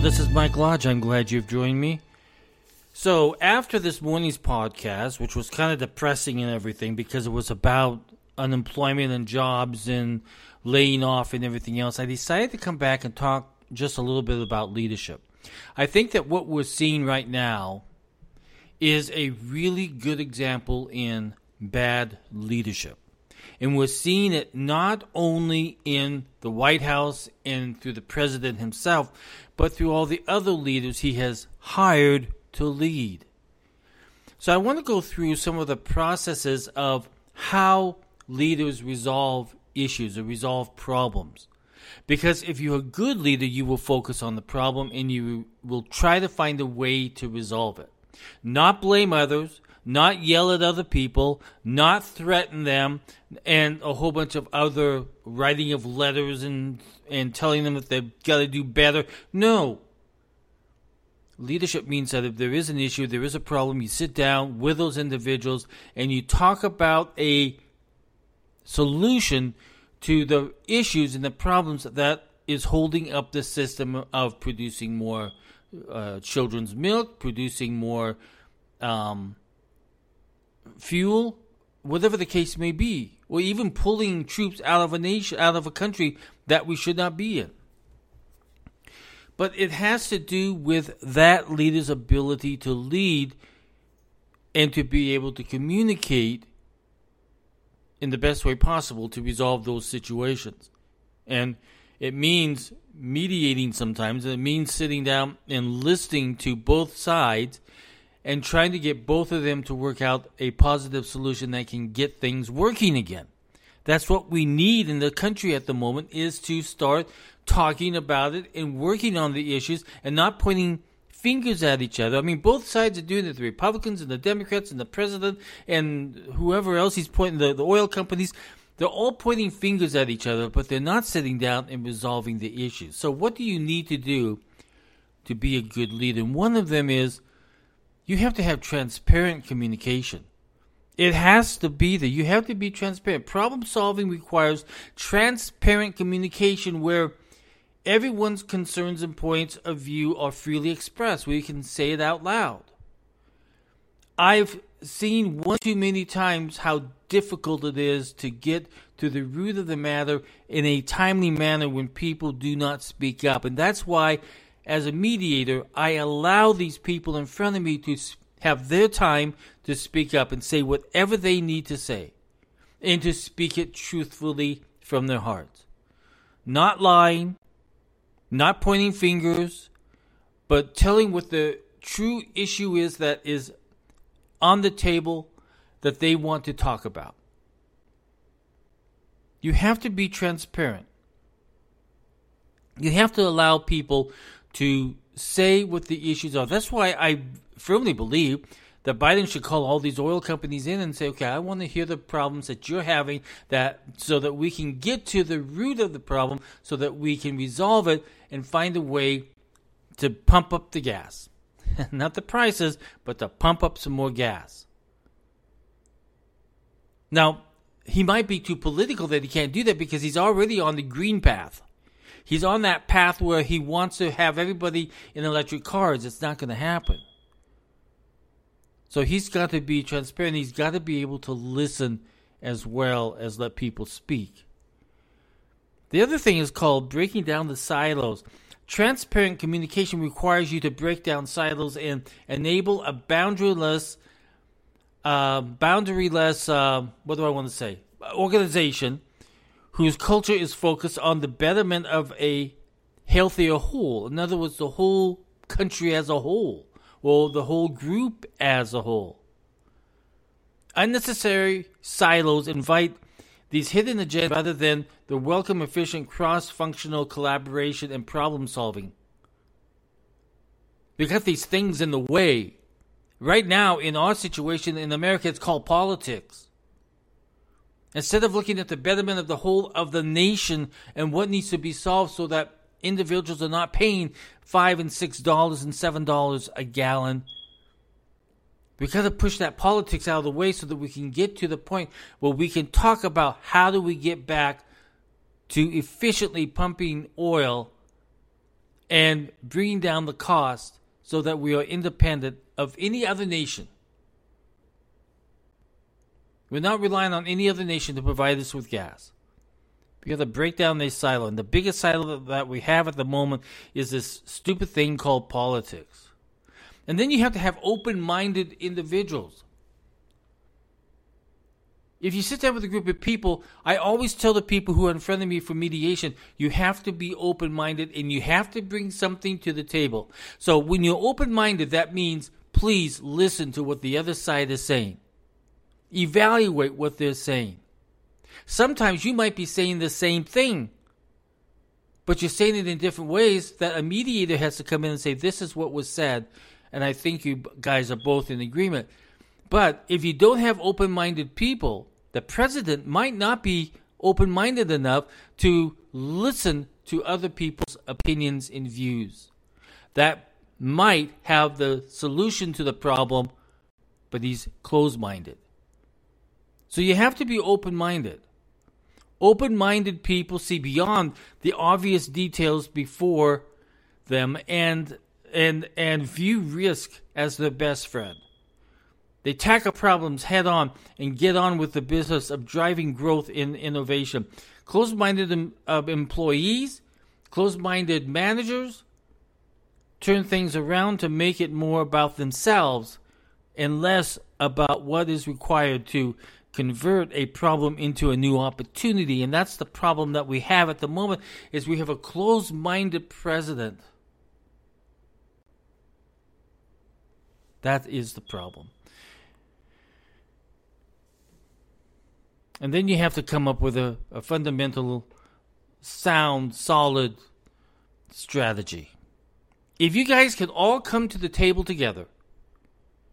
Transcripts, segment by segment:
This is Mike Lodge. I'm glad you've joined me. So, after this morning's podcast, which was kind of depressing and everything because it was about unemployment and jobs and laying off and everything else, I decided to come back and talk just a little bit about leadership. I think that what we're seeing right now is a really good example in bad leadership. And we're seeing it not only in the White House and through the president himself, but through all the other leaders he has hired to lead. So I want to go through some of the processes of how leaders resolve issues or resolve problems. Because if you're a good leader, you will focus on the problem and you will try to find a way to resolve it. Not blame others, not yell at other people, not threaten them, and a whole bunch of other writing of letters and and telling them that they've got to do better. No. Leadership means that if there is an issue, there is a problem, you sit down with those individuals and you talk about a solution to the issues and the problems that is holding up the system of producing more uh, children's milk, producing more um, fuel, whatever the case may be, or even pulling troops out of a nation, out of a country that we should not be in. But it has to do with that leader's ability to lead and to be able to communicate in the best way possible to resolve those situations. And it means mediating sometimes, it means sitting down and listening to both sides and trying to get both of them to work out a positive solution that can get things working again. That's what we need in the country at the moment is to start talking about it and working on the issues and not pointing fingers at each other. I mean, both sides are doing it. The Republicans and the Democrats and the president and whoever else he's pointing, the, the oil companies, they're all pointing fingers at each other, but they're not sitting down and resolving the issues. So what do you need to do to be a good leader? One of them is you have to have transparent communication. It has to be there. You have to be transparent. Problem solving requires transparent communication where everyone's concerns and points of view are freely expressed, where you can say it out loud. I've seen one too many times how difficult it is to get to the root of the matter in a timely manner when people do not speak up. And that's why as a mediator, I allow these people in front of me to have their time to speak up and say whatever they need to say and to speak it truthfully from their hearts. Not lying, not pointing fingers, but telling what the true issue is that is on the table that they want to talk about. You have to be transparent. You have to allow people to say what the issues are. That's why I firmly believe that Biden should call all these oil companies in and say, "Okay, I want to hear the problems that you're having, that so that we can get to the root of the problem, so that we can resolve it and find a way to pump up the gas, not the prices, but to pump up some more gas." Now, he might be too political that he can't do that because he's already on the green path he's on that path where he wants to have everybody in electric cars. It's not going to happen. So he's got to be transparent. He's got to be able to listen as well as let people speak. The other thing is called breaking down the silos. Transparent communication requires you to break down silos and enable a boundaryless, uh, boundaryless, uh, what do I want to say, organization whose culture is focused on the betterment of a healthier whole. In other words, the whole country as a whole, or the whole group as a whole. Unnecessary silos invite these hidden agendas rather than the welcome, efficient, cross functional collaboration and problem solving. We got these things in the way. Right now, in our situation in America, it's called politics. Instead of looking at the betterment of the whole of the nation and what needs to be solved so that individuals are not paying five and six dollars and seven dollars a gallon. We got to push that politics out of the way so that we can get to the point where we can talk about how do we get back to efficiently pumping oil and bringing down the cost so that we are independent of any other nation. We're not relying on any other nation to provide us with gas. We have to break down this silo. And the biggest silo that we have at the moment is this stupid thing called politics. And then you have to have open minded individuals. If you sit down with a group of people, I always tell the people who are in front of me for mediation, you have to be open minded and you have to bring something to the table. So when you're open minded, that means please listen to what the other side is saying. Evaluate what they're saying. Sometimes you might be saying the same thing, but you're saying it in different ways that a mediator has to come in and say, This is what was said, and I think you guys are both in agreement. But if you don't have open minded people, the president might not be open minded enough to listen to other people's opinions and views. That might have the solution to the problem, but he's closed minded. So you have to be open minded. Open minded people see beyond the obvious details before them and and and view risk as their best friend. They tackle problems head on and get on with the business of driving growth in innovation. Closed minded uh, employees, closed minded managers turn things around to make it more about themselves and less about what is required to convert a problem into a new opportunity. And that's the problem that we have at the moment is we have a closed-minded president. That is the problem. And then you have to come up with a, a fundamental, sound, solid strategy. If you guys can all come to the table together,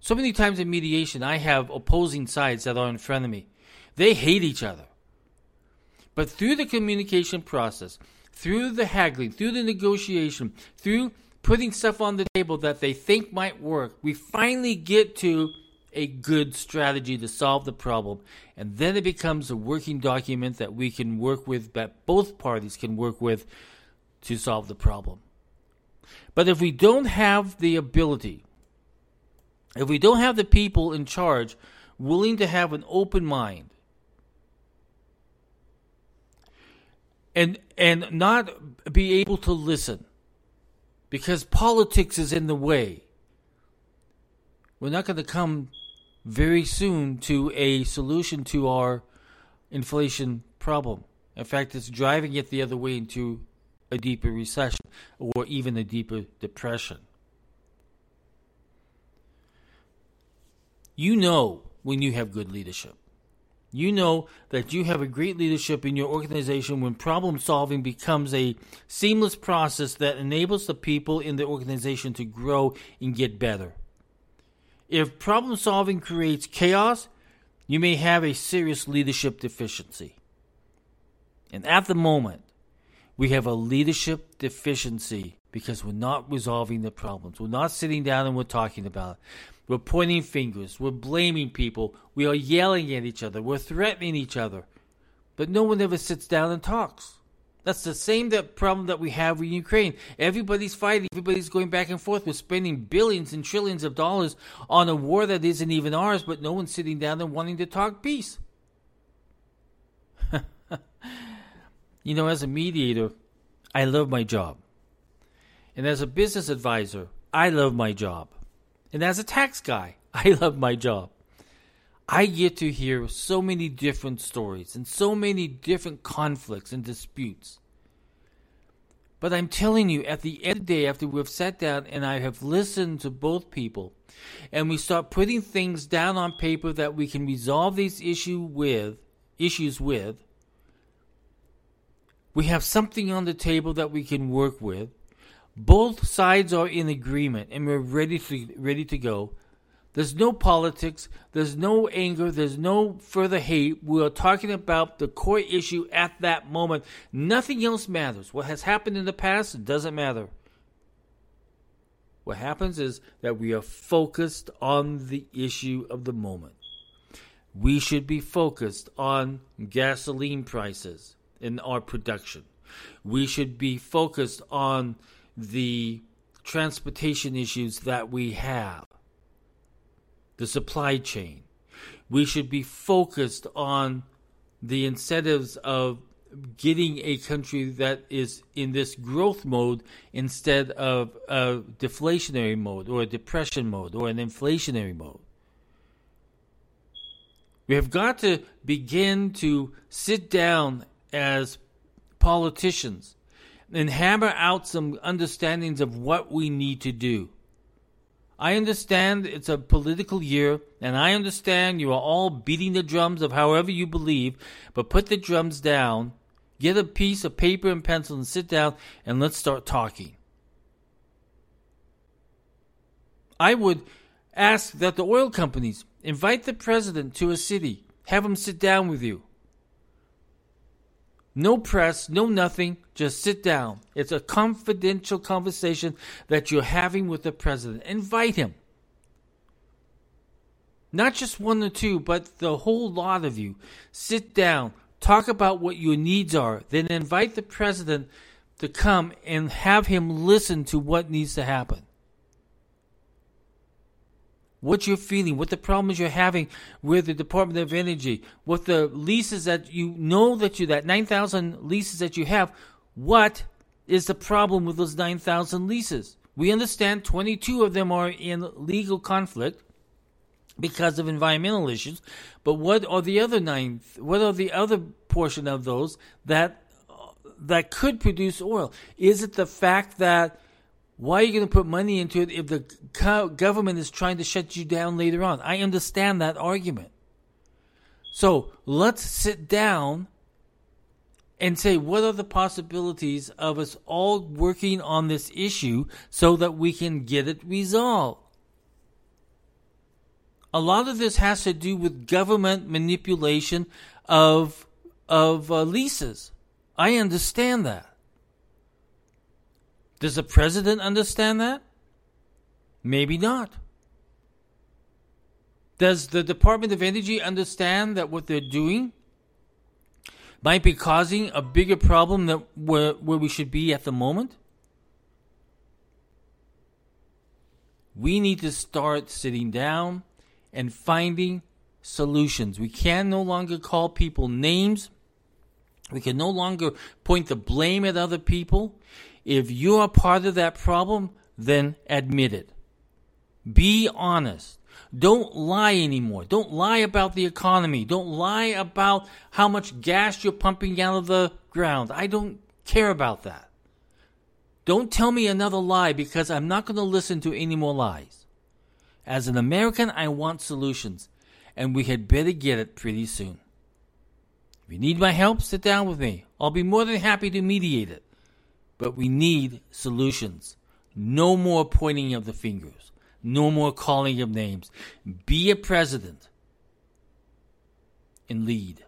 so many times in mediation, I have opposing sides that are in front of me. They hate each other. But through the communication process, through the haggling, through the negotiation, through putting stuff on the table that they think might work, we finally get to a good strategy to solve the problem. And then it becomes a working document that we can work with, that both parties can work with to solve the problem. But if we don't have the ability, if we don't have the people in charge willing to have an open mind, and and not be able to listen because politics is in the way we're not going to come very soon to a solution to our inflation problem. In fact, it's driving it the other way into a deeper recession or even a deeper depression. You know when you have good leadership. You know that you have a great leadership in your organization when problem solving becomes a seamless process that enables the people in the organization to grow and get better. If problem solving creates chaos, you may have a serious leadership deficiency. And at the moment, we have a leadership deficiency because we're not resolving the problems. We're not sitting down and we're talking about it. We're pointing fingers. We're blaming people. We are yelling at each other. We're threatening each other. But no one ever sits down and talks. That's the same that problem that we have in Ukraine. Everybody's fighting. Everybody's going back and forth. We're spending billions and trillions of dollars on a war that isn't even ours, but no one's sitting down and wanting to talk peace. you know, as a mediator, I love my job. And as a business advisor, I love my job. And as a tax guy, I love my job. I get to hear so many different stories and so many different conflicts and disputes. But I'm telling you, at the end of the day, after we've sat down and I have listened to both people, and we start putting things down on paper that we can resolve these issue with, issues with, we have something on the table that we can work with. Both sides are in agreement and we're ready to ready to go. There's no politics. There's no anger. There's no further hate. We are talking about the core issue at that moment. Nothing else matters. What has happened in the past doesn't matter. What happens is that we are focused on the issue of the moment. We should be focused on gasoline prices in our production. We should be focused on the transportation issues that we have, the supply chain. We should be focused on the incentives of getting a country that is in this growth mode instead of a deflationary mode or a depression mode or an inflationary mode. We have got to begin to sit down as politicians and hammer out some understandings of what we need to do. I understand it's a political year, and I understand you are all beating the drums of however you believe, but put the drums down, get a piece of paper and pencil, and sit down and let's start talking. I would ask that the oil companies Invite the president to a city. Have him sit down with you. No press, no nothing. Just sit down. It's a confidential conversation that you're having with the president. Invite him. Not just one or two, but the whole lot of you. Sit down. Talk about what your needs are. Then invite the president to come and have him listen to what needs to happen what you're feeling, what the problems you're having with the Department of Energy, what the leases that you know that you that 9,000 leases that you have, what is the problem with those 9,000 leases? We understand 22 of them are in legal conflict because of environmental issues, but what are the other nine? What are the other portion of those that that could produce oil? Is it the fact that why are you going to put money into it if the government is trying to shut you down later on? I understand that argument. So let's sit down and say what are the possibilities of us all working on this issue so that we can get it resolved. A lot of this has to do with government manipulation of of uh, leases. I understand that. Does the president understand that? Maybe not. Does the Department of Energy understand that what they're doing might be causing a bigger problem than where, where we should be at the moment? We need to start sitting down and finding solutions. We can no longer call people names. We can no longer point the blame at other people. If you are part of that problem, then admit it. Be honest. Don't lie anymore. Don't lie about the economy. Don't lie about how much gas you're pumping out of the ground. I don't care about that. Don't tell me another lie because I'm not going to listen to any more lies. As an American, I want solutions, and we had better get it pretty soon. If you need my help, sit down with me. I'll be more than happy to mediate it. But we need solutions. No more pointing of the fingers. No more calling of names. Be a president and lead.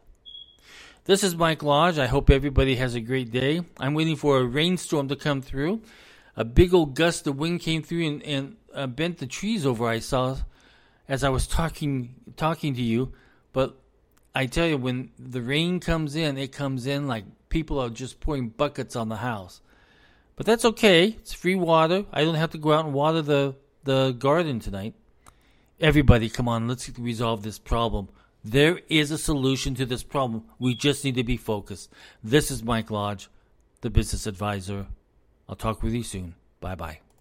This is Mike Lodge. I hope everybody has a great day. I'm waiting for a rainstorm to come through. A big old gust of wind came through and, and uh, bent the trees over. I saw as I was talking talking to you. But I tell you, when the rain comes in, it comes in like people are just pouring buckets on the house. But that's okay. It's free water. I don't have to go out and water the, the garden tonight. Everybody, come on, let's resolve this problem. There is a solution to this problem. We just need to be focused. This is Mike Lodge, the business advisor. I'll talk with you soon. Bye bye.